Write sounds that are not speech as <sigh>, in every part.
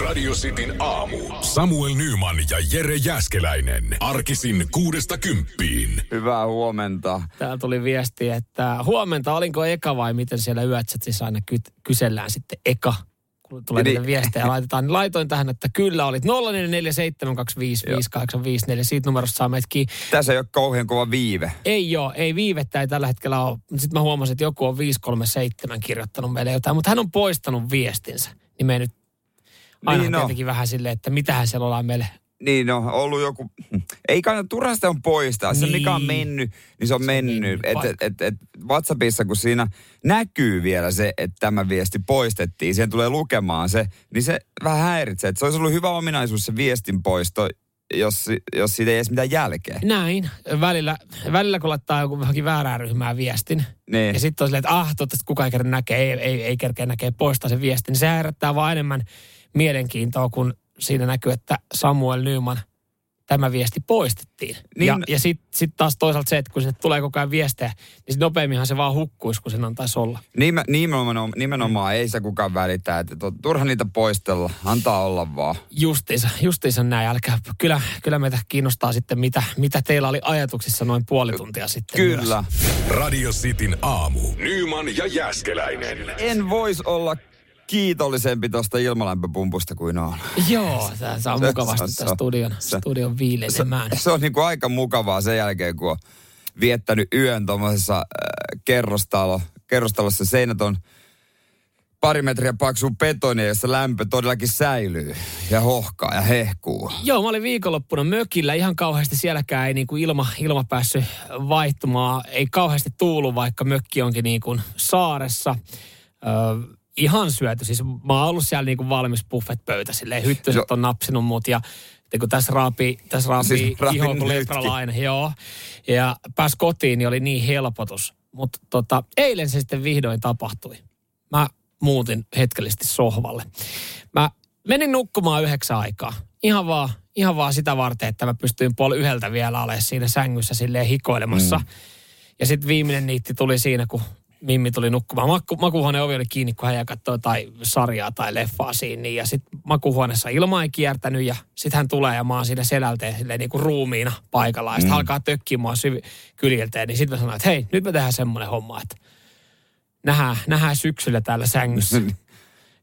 Radio Cityn aamu. Samuel Nyman ja Jere Jäskeläinen. Arkisin kuudesta kymppiin. Hyvää huomenta. Täällä tuli viesti, että huomenta, olinko eka vai miten siellä yötsätsissä aina ky- kysellään sitten eka. Kun tulee Niin. viestejä ja laitetaan, niin laitoin tähän, että kyllä olit 0447255854. Siitä numerosta saa meidät kiinni. Tässä ei ole kauhean kova viive. Ei ole, ei viivettä ei tällä hetkellä ole. Sitten mä huomasin, että joku on 537 kirjoittanut meille jotain, mutta hän on poistanut viestinsä. Niin me nyt aina Niin niin on. tietenkin vähän silleen, että mitähän siellä ollaan meille. Niin on ollut joku... Ei kannata turhasta on poistaa. Se Niin. mikä on mennyt, niin se on Se mennyt. mennyt Et, et, et, WhatsAppissa, kun siinä näkyy vielä se, että tämä viesti poistettiin, siihen tulee lukemaan se, niin se vähän häiritsee. Et se olisi ollut hyvä ominaisuus se viestin poisto, jos, jos siitä ei edes mitään jälkeä. Näin. Välillä, välillä kun laittaa joku johonkin väärään ryhmään viestin, Niin. Ja sitten on silleen, että ah, toivottavasti kukaan ei kerran näkee, ei, ei, ei kerkeä näkee poistaa sen viestin. Niin se herättää vaan enemmän mielenkiintoa, kun siinä näkyy, että Samuel Nyman tämä viesti poistettiin. Niin- Ja, ja sitten sit taas toisaalta se, että kun sinne tulee koko ajan viestejä, niin sit nopeamminhan se vaan hukkuisi, kun sen antaisi olla. Nimen, nimenomaan, nimenomaan ei se kukaan välitä, että to- turha niitä poistella, antaa olla vaan. Justiinsa, justiinsa näin. Älkää, kyllä, kyllä meitä kiinnostaa sitten, mitä, mitä teillä oli ajatuksissa noin puoli tuntia sitten. Kyllä. Myös. Radio Cityn aamu. Nyman ja Jäskeläinen. En voisi olla kiitollisempi tuosta ilmalämpöpumpusta kuin on. Joo, tämä saa Se- mukavasti se- se- studion, se- studion viilenemään. Se on niinku aika mukavaa sen jälkeen, kun on viettänyt yön tuommoisessa äh, kerrostalo, kerrostalossa. Seinät on pari metriä paksua betonia, jossa lämpö todellakin säilyy ja hohkaa ja hehkuu. Joo, mä olin viikonloppuna mökillä. Ihan kauheasti sielläkään ei niinku ilma, ilma päässyt vaihtumaan. Ei kauheasti tuulu, vaikka mökki onkin niinku saaressa. Ö, ihan syöty. Siis mä oon ollut siellä niinku valmis buffet-pöytä. Silleen hyttyset on napsinut mut ja kun tässä raapii, tässä raapii Siis iho kuin litralainen. Joo. Ja pääs kotiin, niin oli niin helpotus. Mutta tota, eilen se sitten vihdoin tapahtui. Mä muutin hetkellisesti sohvalle. Mä menin nukkumaan yhdeksän aikaa. Ihan vaan, ihan vaan sitä varten, että mä pystyin puoli yhdeltä vielä olemaan siinä sängyssä silleen hikoilemassa. Mm. Ja sitten viimeinen niitti tuli siinä, kun Mimmi tuli nukkumaan. Maku, makuuhuoneen ovi oli kiinni, kun hän katsoi tai sarjaa tai leffaa siinä. Niin, ja sitten makuuhuoneessa ilma ei kiertänyt ja sitten hän tulee ja mä oon siinä selältä silleen niin kuin ruumiina paikalla. Ja sitten mm. alkaa tökkiä mua syv- kyljiltä. Niin sitten mä sanoin, että hei, nyt me tehdään semmoinen homma, että nähdään, nähdään syksyllä täällä sängyssä. <laughs>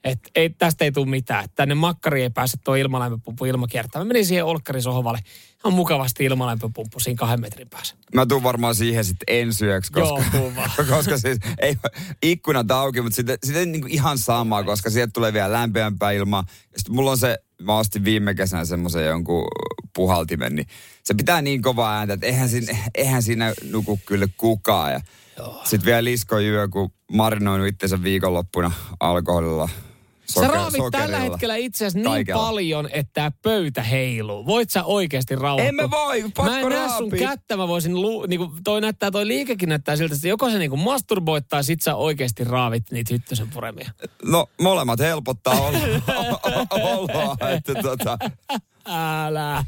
Et ei, tästä ei tule mitään. Tänne makkari ei pääse tuo ilmalämpöpumppu ilmakiertämään. Mä menin siihen olkkarisohvalle. On mukavasti ilmalämpöpumppu siinä kahden metrin päässä. Mä tuun varmaan siihen sitten ensi yöksi, koska, Joo, <laughs> koska siis ei, ikkunat auki, mutta sitten sit ei niinku ihan sama, koska sieltä tulee vielä lämpimämpää ilmaa. Sitten mulla on se, mä ostin viime kesänä semmoisen jonkun puhaltimen, niin se pitää niin kovaa ääntä, että eihän siinä, eihän siinä nuku kyllä kukaan. Ja sitten vielä liskoyö, kun marinoinut itsensä viikonloppuna alkoholilla. Sä raavit tällä hetkellä itse asiassa niin Kaikella. paljon, että tämä pöytä heiluu. Voit sä oikeasti rauhoittua? En mä voi, pakko Mä en näe sun kättä, mä voisin, lu, niinku, toi näyttää, toi liikekin näyttää siltä, että joko se niinku masturboittaa, sit sä oikeasti raavit niitä hyttösen puremia. No molemmat helpottaa oloa, <laughs> oloa että tota, Älä.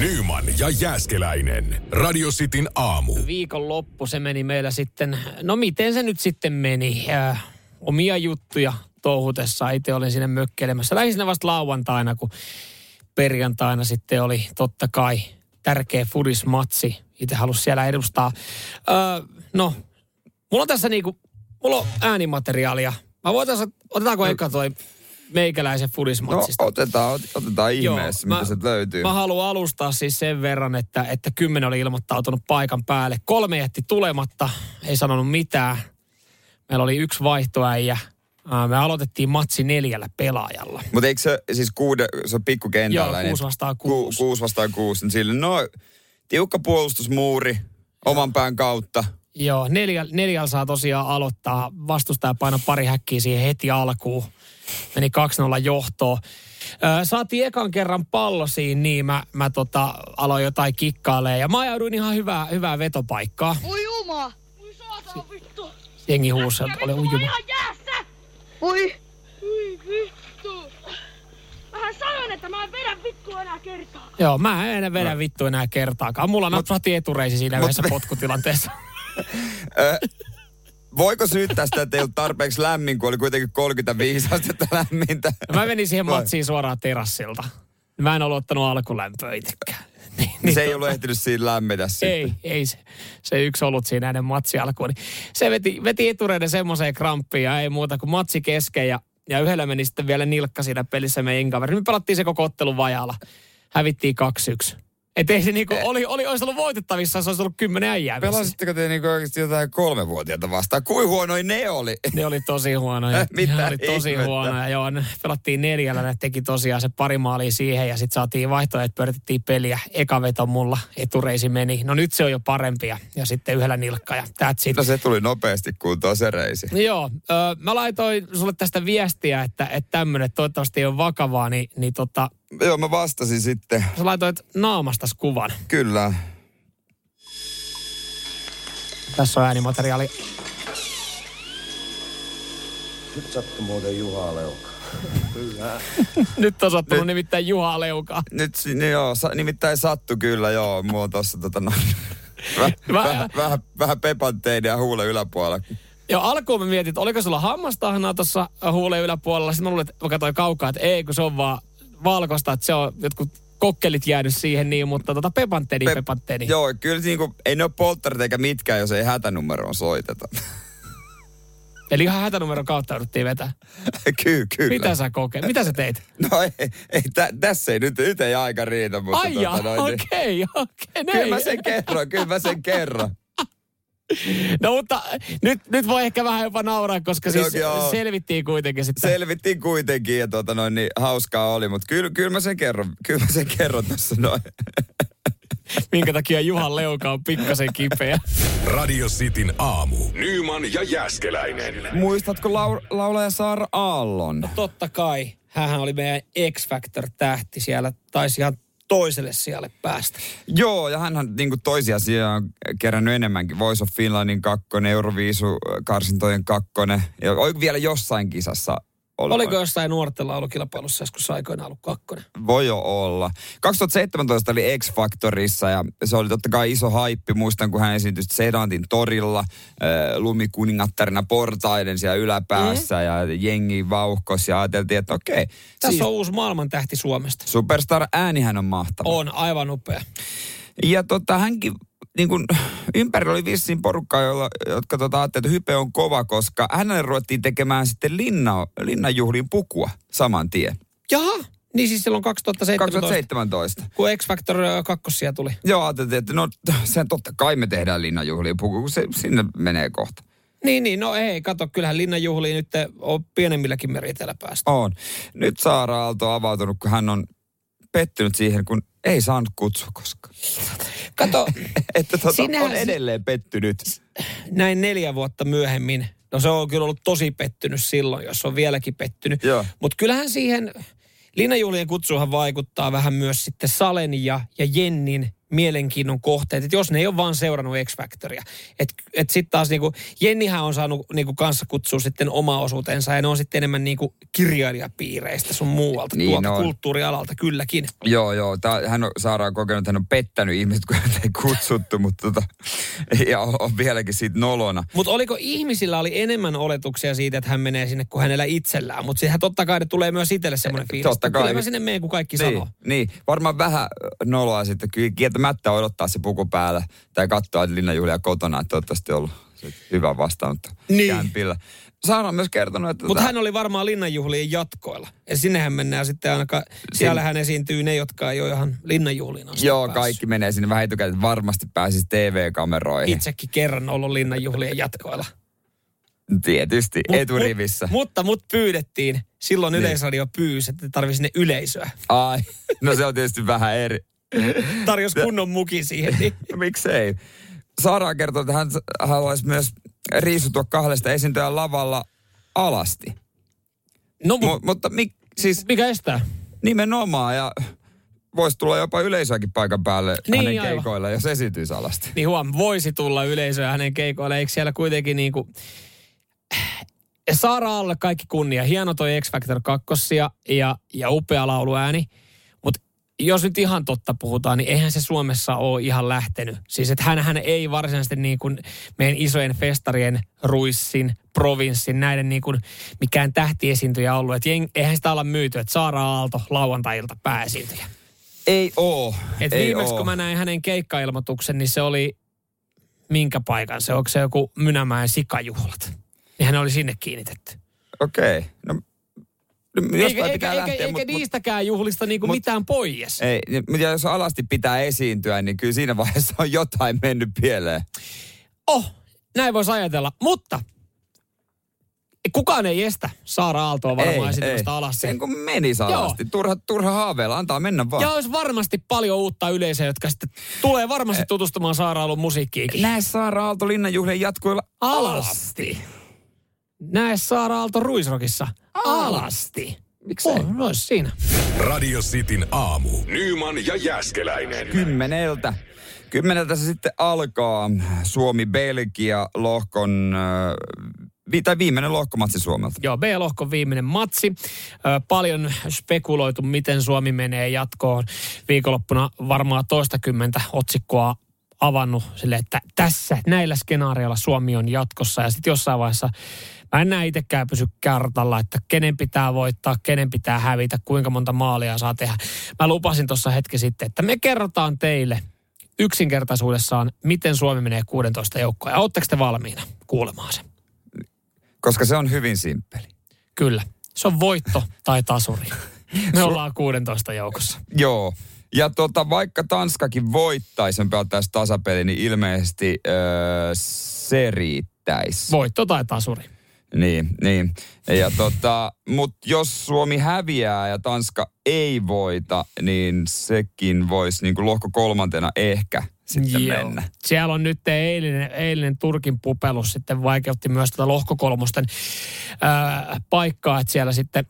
Nyman ja Jäskeläinen. Radio Cityn aamu. Viikon loppu se meni meillä sitten, no miten se nyt sitten meni? Äh, omia juttuja touhutessa. Itse olin sinne mökkeilemässä. Lähdin sinne vasta lauantaina, kun perjantaina sitten oli totta kai tärkeä fudismatsi. Itse halusi siellä edustaa. Öö, no, mulla on tässä niinku, mulla on äänimateriaalia. Mä voitais, otetaanko eka toi meikäläisen no fudismatsista? otetaan, ot- otetaan ihmeessä, mitä se löytyy. Mä haluan alustaa siis sen verran, että, että kymmenen oli ilmoittautunut paikan päälle. Kolme jätti tulematta, ei sanonut mitään. Meillä oli yksi vaihtoäijä. Me aloitettiin matsi neljällä pelaajalla. Mutta eikö se siis kuude, se on pikkukentällä? Joo, kuusi vastaan kuusi. Ku, kuusi vastaan kuusi. Niin sille, no, tiukka puolustusmuuri oman pään kautta. Joo, neljä, neljällä saa tosiaan aloittaa. Vastustaja paino pari häkkiä siihen heti alkuun. Meni 2-0 johtoon. Ö, saatiin ekan kerran pallo siinä, niin mä, mä tota, aloin jotain kikkailemaan. Ja mä ajauduin ihan hyvää, hyvää vetopaikkaa. Voi juma! Voi saatana vittu! Jengi huusi, että oon ujuma. ihan jäässä! Voi! Voi vittu! Mähän sanoin, että mä en vedä vittu enää kertaa. Joo, mä en vedä vittu enää kertaakaan. Mulla napsahti etureisi siinä mut yhdessä me- potkutilanteessa. <laughs> voiko syyttää sitä, että ei ollut tarpeeksi lämmin, kun oli kuitenkin 35 astetta lämmintä? Mä menin siihen matsiin suoraan terassilta. Mä en ollut ottanut alkulämpöä itsekään. Niin, Niin se ei tota- ollut ehtinyt siinä lämmitä sitten. Ei, ei se, se yksi ollut siinä ennen matsi alkuun. Niin se veti, veti etureiden semmoiseen kramppiin ja ei muuta kuin matsi kesken ja, ja yhdellä meni sitten vielä nilkka siinä pelissä meidän kaveri. Me pelattiin se koko ottelun vajalla. Hävittiin 2-1. Et ei se niinku, oli, oli, olisi ollut voitettavissa, se olisi ollut kymmenen äijää. Pelasitteko te niinku oikeasti jotain kolmevuotiaita vastaan? Kuin huonoin ne oli? Ne oli tosi huonoja. <laughs> Mitä ne oli tosi ihmettä? huonoja. Joo, ne pelattiin neljällä, ne teki tosiaan se pari maalia siihen ja sitten saatiin vaihtoehto, että pyöritettiin peliä. Eka veto mulla, etureisi meni. No nyt se on jo parempia ja sitten yhdellä nilkka ja that's it. No se tuli nopeasti kuntoon se reisi. No Joo, ö, mä laitoin sulle tästä viestiä, että, että tämmöinen toivottavasti ei ole vakavaa, niin, niin tota, Joo, mä vastasin sitten. sä laitoit naamastas kuvan. Kyllä. Tässä on äänimateriaali. Nyt sattui muuten Juha Leuka. <laughs> Nyt on sattunut Nyt- nimittäin Juha Leuka. Nyt niin joo, sa, nimittäin sattu kyllä, joo. Mulla on tossa tota no, <laughs> väh, vähän, vähän, vähän pepanteiden ja huulen yläpuolella. Joo, alkuun mä mietin, että oliko sulla hammastahnaa tuossa huuleen yläpuolella. Sitten mä luulin, että mä katsoin kaukaa, että ei, kun se on vaan valkoista, että se on jotkut kokkelit jäänyt siihen niin, mutta tota pepanteni, Pe- pepanteni. Joo, kyllä niinku, ei ne ole polttarit eikä mitkään, jos ei hätänumeroon soiteta. <laughs> Eli ihan hätänumeron kautta jouduttiin vetää. <laughs> kyllä, kyllä. Mitä sä kokeet? Mitä sä teit? <laughs> No ei, ei tä, tässä ei nyt, nyt ei aika riitä, mutta Ai niin- okei, okei. Kyllä näin. mä sen kerron, kyllä mä sen kerron. No mutta nyt, nyt voi ehkä vähän jopa nauraa, koska siis Joo, joo. selvittiin kuitenkin sitten. Selvittiin kuitenkin ja tota noin, niin hauskaa oli, mutta kyllä, kyllä mä sen kerron, kyllä mä sen kerron tässä noin. minkä takia Juhan leuka on pikkasen kipeä. Radio Cityn aamu. Nyman ja Jäskeläinen. Muistatko lau, laulaja Saara Aallon? Totta kai. Hänhän oli meidän X-Factor-tähti siellä. Taisi ihan toiselle sijalle päästä. Joo, ja hänhän niin kuin toisia on kerännyt enemmänkin. Voice of Finlandin kakkonen, Euroviisu karsintojen kakkonen. Ja vielä jossain kisassa? Ollut? Oliko jossain nuorten laulukilpailussa joskus aikoinaan ollut kakkonen? Voi jo olla. 2017 oli X-Factorissa ja se oli totta kai iso haippi. Muistan, kun hän esiintyi Sedantin torilla äh, lumikuningattarina portaiden siellä yläpäässä mm. ja jengi vauhkos ja ajateltiin, että okei. Tässä siis on uusi maailmantähti Suomesta. Superstar äänihän on mahtava. On aivan upea. Ja tota, hänkin niin kun, ympärillä oli vissiin porukkaa, jolla, jotka tota, ajattelivat, että hype on kova, koska hänelle ruvettiin tekemään sitten linna, linnanjuhlin pukua saman tien. Jaha, niin siis silloin 2017, 2017. kun X-Factor 2 tulee. Joo, ajateltiin, että no sen totta kai me tehdään linnanjuhliin puku, kun se sinne menee kohta. Niin, niin, no ei, kato, kyllähän linnanjuhliin nyt on pienemmilläkin meriteillä päästä. On. Nyt Saara Aalto on avautunut, kun hän on pettynyt siihen, kun ei saanut kutsua koskaan. Kato, <laughs> Että tota, Sinähän on edelleen pettynyt. näin neljä vuotta myöhemmin, no se on kyllä ollut tosi pettynyt silloin, jos on vieläkin pettynyt. Mutta kyllähän siihen linnanjuhlien kutsuhan vaikuttaa vähän myös sitten Salen ja, ja Jennin mielenkiinnon kohteet, että jos ne ei ole vaan seurannut X-Factoria. Että et sitten taas niinku, Jennihän on saanut niinku kanssa kutsua sitten oma osuutensa ja ne on sitten enemmän niinku kirjailijapiireistä sun muualta, Niin tuolta on. kulttuurialalta kylläkin. Joo, joo. Tää, hän on, Saara on kokenut, että hän on pettänyt ihmiset, kun hän ei kutsuttu, <laughs> mutta tota, ja on, on vieläkin siitä nolona. Mutta oliko ihmisillä oli enemmän oletuksia siitä, että hän menee sinne kuin hänellä itsellään? Mutta sehän totta kai tulee myös itselle semmoinen fiilis. totta kai. Kyllä mä sinne menen, kun kaikki Niin, sanoo. niin, varmaan vähän noloa sitten. Kyllä kieltämättä odottaa se puku päällä tai katsoa että linnanjuhlia kotona, että toivottavasti ollut se hyvä vastaanotto Niin. kämpillä. Saara on myös kertonut, että... Mutta tota- hän oli varmaan linnanjuhlien jatkoilla. Ja sinnehän mennään sitten ainakaan, siellähän esiintyy ne, jotka ei ole ihan linnanjuhliin asti Joo, päässyt. kaikki menee sinne vähän etukäteen, että varmasti pääsisi TV-kameroihin. Itsekin kerran ollut linnanjuhlien jatkoilla. Tietysti, Mut- eturivissä. Mut, mutta mut pyydettiin. Silloin niin. Yleisradio pyysi, että tarvii sinne yleisöä. Ai, no se on tietysti vähän eri. <laughs> Tarjos kunnon muki siihen. Niin. <laughs> Miksei? Saara kertoo, että hän haluaisi myös riisutua kahdesta esiintyjän lavalla alasti. No, M- mut, mutta mik, siis mikä estää? nimenomaan ja voisi tulla jopa yleisöäkin paikan päälle Niin, hänen aivan. keikoilla, jos esiintyisi alasti. Niin huom, voisi tulla yleisöä hänen keikoille. Eikö siellä kuitenkin niinku... Saara alle kaikki kunnia. Hieno toi X Factor 2 ja, ja upea lauluääni. Jos nyt ihan totta puhutaan, niin eihän se Suomessa ole ihan lähtenyt. Siis että hänhän ei varsinaisesti niin kuin meidän isojen festarien, Ruissin, provinssin, näiden niin kuin mikään tähtiesiintyjä ollut. Että jeng, eihän sitä olla myyty, että Saara Aalto lauantai-ilta pääesiintyjä. Ei oo. Et ei viimeksi oo. kun mä näin hänen keikkailmoituksen, niin se oli minkä paikan se? Onko se joku Mynämäen sikajuhlat? Niin hän oli sinne kiinnitetty. Okei. No, no, jostain Eikä, eikä, pitää eikä, lähteä, eikä mut- niistäkään juhlista niinku mut- mitään pois. Ei, niin, mutta jos alasti pitää esiintyä, niin kyllä siinä vaiheessa on jotain mennyt pieleen. Oh, näin voisi ajatella. Mutta kukaan ei estä Saara Aaltoa varmaan esitystä alas. Sen kun meni alasti. Turha, turha haaveilla, antaa mennä vaan. Ja olisi varmasti paljon uutta yleisöä, jotka sitten tulee varmasti tutustumaan Saara Aallon musiikkiinkin. Näe Saara Aalto linnanjuhlien jatkuilla Alasti. Näe Saara Aalto Ruisrokissa. Alasti. Miksei? Oh, no olisi siinä. Radio Cityn aamu. Nyman ja Jäskeläinen. Kymmeneltä. Kymmeneltä se sitten alkaa Suomi-Belgia lohkon, äh, vi, tai viimeinen lohkomatsi Suomelta. Joo, B-lohkon viimeinen matsi. Ö, paljon spekuloitu, miten Suomi menee jatkoon. Viikonloppuna varmaan toistakymmentä otsikkoa avannut sille, että tässä näillä skenaarioilla Suomi on jatkossa. Ja sitten jossain vaiheessa mä en näe itsekään pysy kartalla, että kenen pitää voittaa, kenen pitää hävitä, kuinka monta maalia saa tehdä. Mä lupasin tuossa hetki sitten, että me kerrotaan teille yksinkertaisuudessaan, miten Suomi menee 16 joukkoon. Ja ootteko te valmiina kuulemaan sen? Koska se on hyvin simppeli. Kyllä. Se on voitto tai tasuri. Me ollaan 16 joukossa. Joo. Ja tota, vaikka Tanskakin voittaisi, me tasapeli, niin ilmeisesti öö, se riittäisi. Voitto tai tasuri. Niin, niin. Ja tota, mut jos Suomi häviää ja Tanska ei voita, niin sekin voisi niin lohko kolmantena ehkä sitten mennä. Siellä on nyt eilinen, eilinen Turkin pupellus sitten vaikeutti myös tätä lohkokolmosten ää, paikkaa, että siellä sitten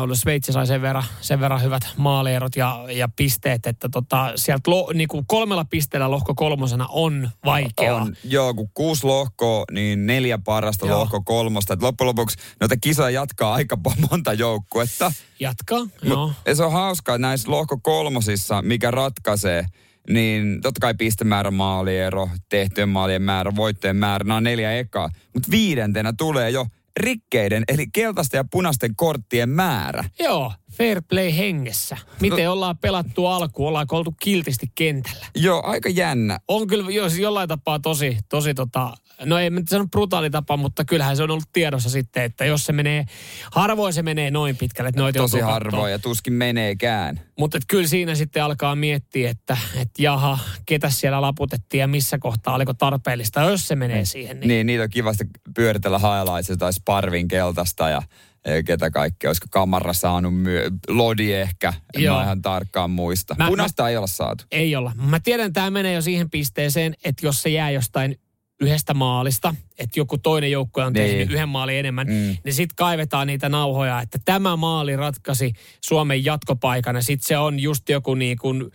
oli Sveitsi sai sen verran, sen verran hyvät maalierot ja, ja pisteet, että tota, sieltä lo, niin kuin kolmella pisteellä lohko kolmosena on vaikea. On, joo, kun kuusi lohkoa, niin neljä parasta Joo. lohko kolmosta. Et loppujen lopuksi noita kisoja jatkaa aika monta joukkuetta. Jatkaa, joo. se on hauskaa, että näissä lohko kolmosissa, mikä ratkaisee, niin totta kai pistemäärä, maaliero, tehtyjen maalien määrä, voittojen määrä, nämä on neljä ekaa. Mutta viidentenä tulee jo rikkeiden, eli keltaisten ja punaisten korttien määrä. Joo, fair play hengessä. Miten ollaan pelattu alkuun, ollaan oltu kiltisti kentällä. Joo, aika jännä. On kyllä jo, siis jollain tapaa tosi, tosi tota, no ei mä nyt sano brutaali tapa, mutta kyllähän se on ollut tiedossa sitten, että jos se menee, harvoin se menee noin pitkälle, että noita Tosi harvoin ja tuskin meneekään. Mutta kyllä siinä sitten alkaa miettiä, että et jaha, ketä siellä laputettiin ja missä kohtaa, oliko tarpeellista, jos se menee siihen. Niin. Niin, niitä on kivasti pyöritellä highlightsissa tai Sparvin keltaista ja eh, ketä kaikkea. Olisiko Kamara saanut myö- Lodi ehkä, en Joo. mä ihan tarkkaan muista. Mä- Punaista ei olla saatu. Ei olla. Mä tiedän, että tämä menee jo siihen pisteeseen, että jos se jää jostain yhdestä maalista, että joku toinen joukkue on Niin. tehnyt yhden maalin enemmän, Mm. niin sitten kaivetaan niitä nauhoja, että tämä maali ratkaisi Suomen jatkopaikan ja sitten se on just joku niin kuin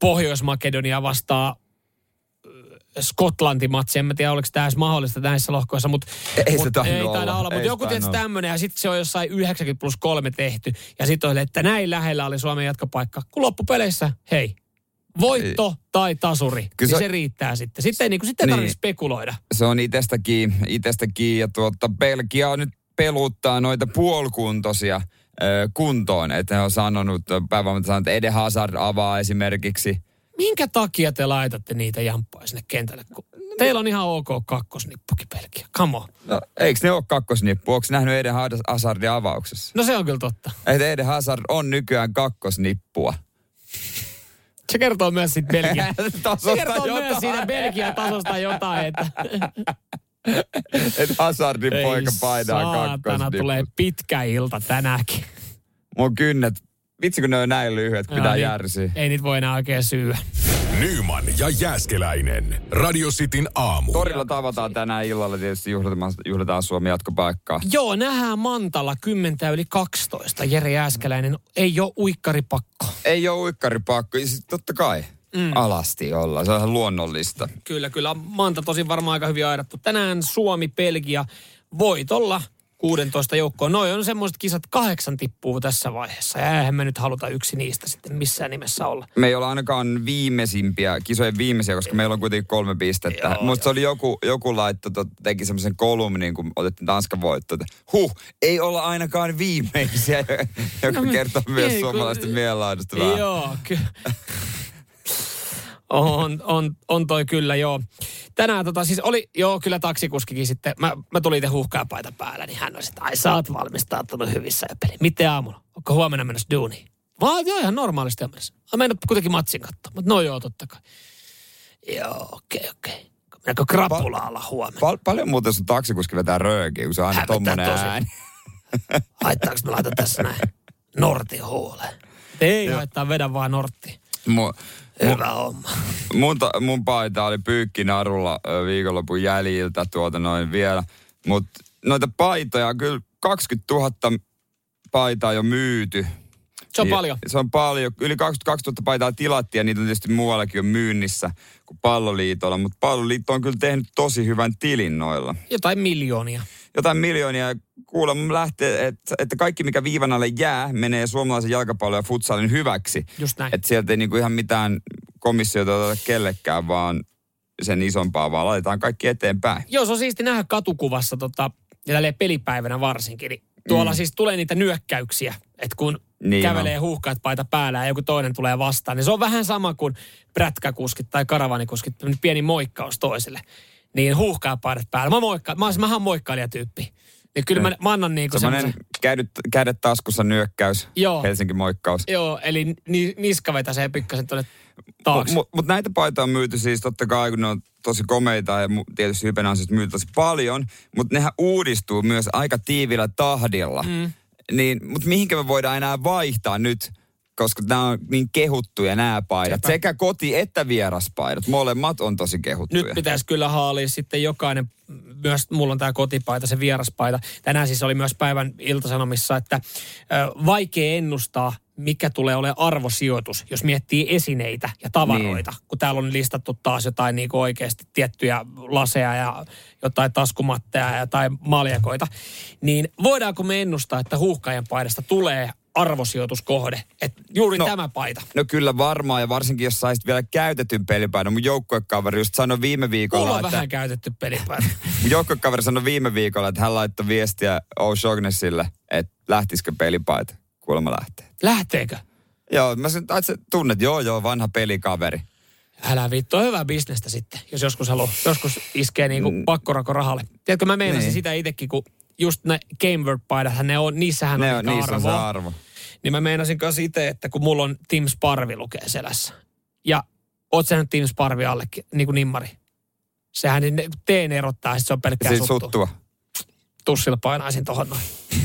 Pohjois-Makedonia vastaa Skotlanti-matsi. En mä tiedä, oliko tämä edes mahdollista näissä lohkoissa, mutta Ei mut, ei olla. taida olla. Mutta joku tietysti tämmöinen ja sitten se on jossain 90 plus 3 tehty. Ja sitten oli, että näin lähellä oli Suomen jatkopaikka. Kun loppupeleissä, hei, voitto tai tasuri, Kyllä Kyllä se- se, se riittää sitten. Sitten ei, niin kuin, sitten Niin. tarvitse spekuloida. Se on itsestäkin, itsestäkin ja tuota, Belgia nyt peluttaa noita puolikuntoisia ö, kuntoon. Että he on sanonut, päivän sanonut, että Eden Hazard avaa esimerkiksi. Minkä takia te laitatte niitä jamppoja sinne kentälle? Kun teillä on ihan ok kakkosnippukin pelkiä. Come on. No, eikö ne ole kakkosnippu? Onko nähnyt Eden Hazardin avauksessa? No se on kyllä totta. Että Eden Hazard on nykyään kakkosnippua. Se kertoo myös siitä Belgian. <laughs> Tasosta Se kertoo jotain. myös siitä Belgian tasosta jotain, että Että Hazardin poika painaa saatana tulee pitkä ilta tänäänkin. Mun kynnet, vitsi kun ne on näin lyhyet, pitää Joo, niin järsiä. Ei niitä voi enää oikein syyä. Nyman ja Jäskeläinen. Radio Cityn aamu. Torilla tavataan tänään illalla tietysti juhlitaan, juhlitaan Suomen jatkopaikkaa. Joo, nähdään Mantalla 10 yli 12. Jere Jääskeläinen ei ole uikkaripakko. Ei ole uikkaripakko, ja siis totta kai mm. alasti olla, se on ihan luonnollista. Kyllä, kyllä. Manta tosi varmaan aika hyvin aidattu. Tänään Suomi, Belgia voitolla 16 joukkoon. Noi on semmoiset kisat, kahdeksan tippuu tässä vaiheessa. Ja eihän me nyt haluta yksi niistä sitten missään nimessä olla. Me ei olla ainakaan viimeisimpiä, kisojen viimeisiä, koska meillä on kuitenkin kolme pistettä. Joo, Mutta se oli joku, joku laitto, teki semmoisen kolumnin, kun otettiin Tanskan voitto. Huh, ei olla ainakaan viimeisiä, <laughs> joka No me- kertoo myös ei, kun- suomalaisten mielenlaadusta vähän. Joo, ky- <laughs> on, on, on toi kyllä, joo. Tänään tota, siis oli, joo, kyllä taksikuskikin sitten, mä, mä tulin itse huuhkaapaita päällä, niin hän oli että ai sä oot valmistautunut hyvissä ja peli. Miten aamulla? Onko huomenna menossa duuniin? Mä oon, joo, ihan normaalisti on menossa. Mä menen kuitenkin matsin katsoa, mutta no joo, totta kai. Joo, okei, okei. Mennäänkö krapulaalla huomenna? Pal- paljon muuten sun taksikuski vetää röökiä, kun se on aina tommonen ääni. <laughs> Haittaako mä laitan tässä näin Nortin huuleen? Ei haittaa, vedä vaan Nortti. Mu- Hyvä homma. mun, ta- mun paita oli pyykkinarulla viikonlopun jäljiltä tuota noin vielä. Mutta noita paitoja, kyllä 20 000 paitaa jo myyty. Se on Ja paljon. Se on paljon. Yli 22 000 paitaa tilattiin ja niitä on tietysti muuallakin jo myynnissä kuin palloliitolla. Mutta palloliitto on kyllä tehnyt tosi hyvän tilin noilla. Jotain miljoonia. Jotain miljoonia kuulemma lähtee, että, että kaikki mikä viivan alle jää, menee suomalaisen jalkapallon ja futsalin hyväksi. Just näin. Että sieltä ei niinku ihan mitään komissiota oteta kellekään, vaan sen isompaa, vaan laitetaan kaikki eteenpäin. Joo, se on siisti nähdä katukuvassa tota, ja pelipäivänä varsinkin. Niin tuolla mm. siis tulee niitä nyökkäyksiä, että kun Niin kävelee huuhkaat paita päällä ja joku toinen tulee vastaan, niin se on vähän sama kuin prätkäkuskit tai karavanikuskit, pieni moikkaus toiselle. Niin huuhkaa paidat päällä. Mä, moikka, mä, mähän moikkailijatyyppi. Niin kyllä mä, mä annan niinku semmoisen... kädet, kädet taskussa nyökkäys, Joo. Helsinki moikkaus. Joo, eli ni, niska vetäsee pikkasen tuonne taakse. Mutta mut näitä paitoja on myyty siis totta kai, kun ne on tosi komeita ja tietysti hypenä on siis myyty tosi paljon, mutta nehän uudistuu myös aika tiivillä tahdilla. Mm. Niin, mutta mihinkä me voidaan enää vaihtaa nyt, koska nämä on niin kehuttuja nämä paidat. Sepä. Sekä koti- että vieraspaidat. Molemmat on tosi kehuttuja. Nyt pitäisi kyllä haalia sitten jokainen, myös mulla on tämä kotipaita, se vieraspaita. Tänään siis oli myös päivän iltasanomissa, että ö, vaikea ennustaa, mikä tulee olemaan arvosijoitus, jos miettii esineitä ja tavaroita. Niin. Kun täällä on listattu taas jotain niin oikeasti tiettyjä laseja ja jotain taskumatteja ja jotain maljakoita. Niin voidaanko me ennustaa, että huuhkajan paidasta tulee arvosijoituskohde? Että juuri No, tämä paita. No kyllä varmaan, ja varsinkin jos saisit vielä käytetyn pelipaidan. Mun joukkuekaveri just sanoi viime viikolla, Mulla on että... vähän käytetty pelipaita. <laughs> Mun joukkuekaveri sanoi viime viikolla, että hän laittoi viestiä O'Shaugnessille, että lähtisikö pelipaita. Kuulemma lähtee. Lähteekö? Joo, mä sen, että tunnet, joo joo, vanha pelikaveri. Älä vittu, on hyvää bisnestä sitten, jos joskus haluaa, joskus iskee niinku pakkorako rahalle. Tiedätkö, mä meinasin Mm. Niin. sitä itsekin, kun just ne Gameword-paidathan ne on, niissähän Ne on, on, niinku niissä on se arvoa. arvo. Niin mä meinasin kanssa itse, että kun mulla on Tim Sparvi lukee selässä. Ja oot sä nyt Tim Sparvi allekin, niin kuin nimmari. Sehän niin teen erottaa, sit se on pelkkää Siis suttua. suttua. Tussilla painaisin tohon noin. <laughs>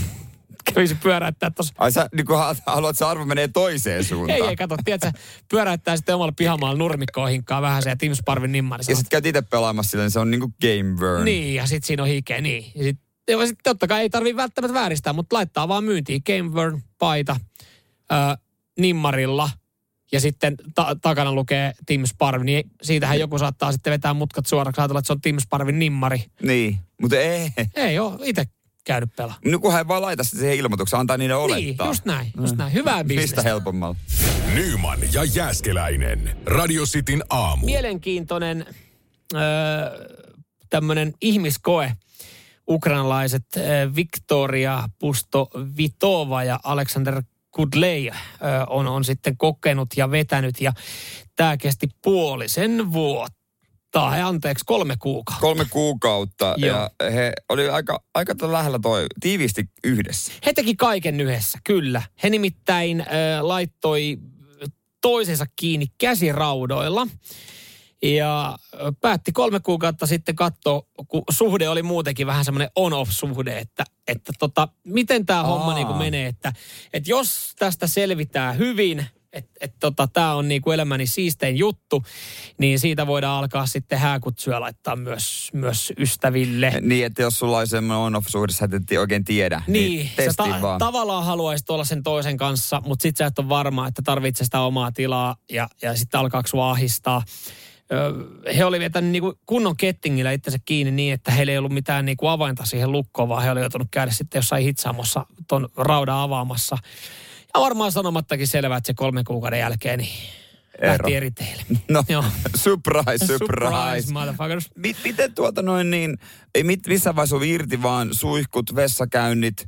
Kävisi pyöräyttää tossa. Ai sä niin kun haluat, että se arvo menee toiseen suuntaan. Ei, ei, kato, tiedätkö, pyöräyttää sitten omalla pihamaalla nurmikkoon hinkkaa vähän se ja Tim Sparvin nimmari. Ja sit käyt itse pelaamassa sillä, niin se on niinku game burn. Niin, ja sitten siinä on hikeä, niin. Ja sit, ja sit totta kai ei tarvii välttämättä vääristää, mutta laittaa vaan myyntiin Game Burn paita ö, nimmarilla ja sitten ta- takana lukee Tim Sparv, niin siitähän joku saattaa sitten vetää mutkat suoraksi, ajatella, että se on Tim Sparvin nimmari. Niin, mutta ei. Ei ole itse käynyt pelaa. No kunhan ei vaan laita sitä siihen ilmoitukseen, antaa niiden Niin, olettaa. just näin, just näin. Hyvää Mistä bisnestä. helpommalla. Nyman ja Jääskeläinen. Radio Cityn aamu. Mielenkiintoinen öö, tämmöinen ihmiskoe. Ukrainalaiset ö, Victoria Pustovitova ja Alexander Kudley ö, on, on sitten kokenut ja vetänyt ja tämä kesti puolisen vuotta. Tai anteeksi, kolme kuukautta. Kolme kuukautta Joo. ja he oli aika, aika lähellä toi, tiiviisti yhdessä. He teki kaiken yhdessä, kyllä. He nimittäin äh, laittoi toisensa kiinni käsiraudoilla. Ja päätti kolme kuukautta sitten katsoa, kun suhde oli muutenkin vähän semmoinen on-off-suhde, että, että tota, miten tämä homma niin menee. Että, että jos tästä selvitään hyvin, että et tota, tämä on niinku elämäni siistein juttu, niin siitä voidaan alkaa sitten hääkutsuja laittaa myös, myös ystäville. Niin, että jos sulla on semmoinen on-off-suhde, sä et oikein tiedä. Niin, testiin ta- vaan. tavallaan haluaisit olla sen toisen kanssa, mutta sit sä et ole varma, että tarvitsee sitä omaa tilaa ja, ja sitten alkaako sua ahistaa. He oli vetänyt niin kunnon kettingillä itsensä kiinni niin, että heillä ei ollut mitään niin kuin avainta siihen lukkoon, vaan he oli joutunut käydä sitten jossain hitsaamossa ton raudan avaamassa. Ja varmaan sanomattakin selvää, että se kolmen kuukauden jälkeen niin lähti eri teille. <laughs> No, Joo. <laughs> surprise, surprise. Surprise, miten tuota noin niin, ei mit, missään vaiheessa irti, vaan suihkut, vessakäynnit,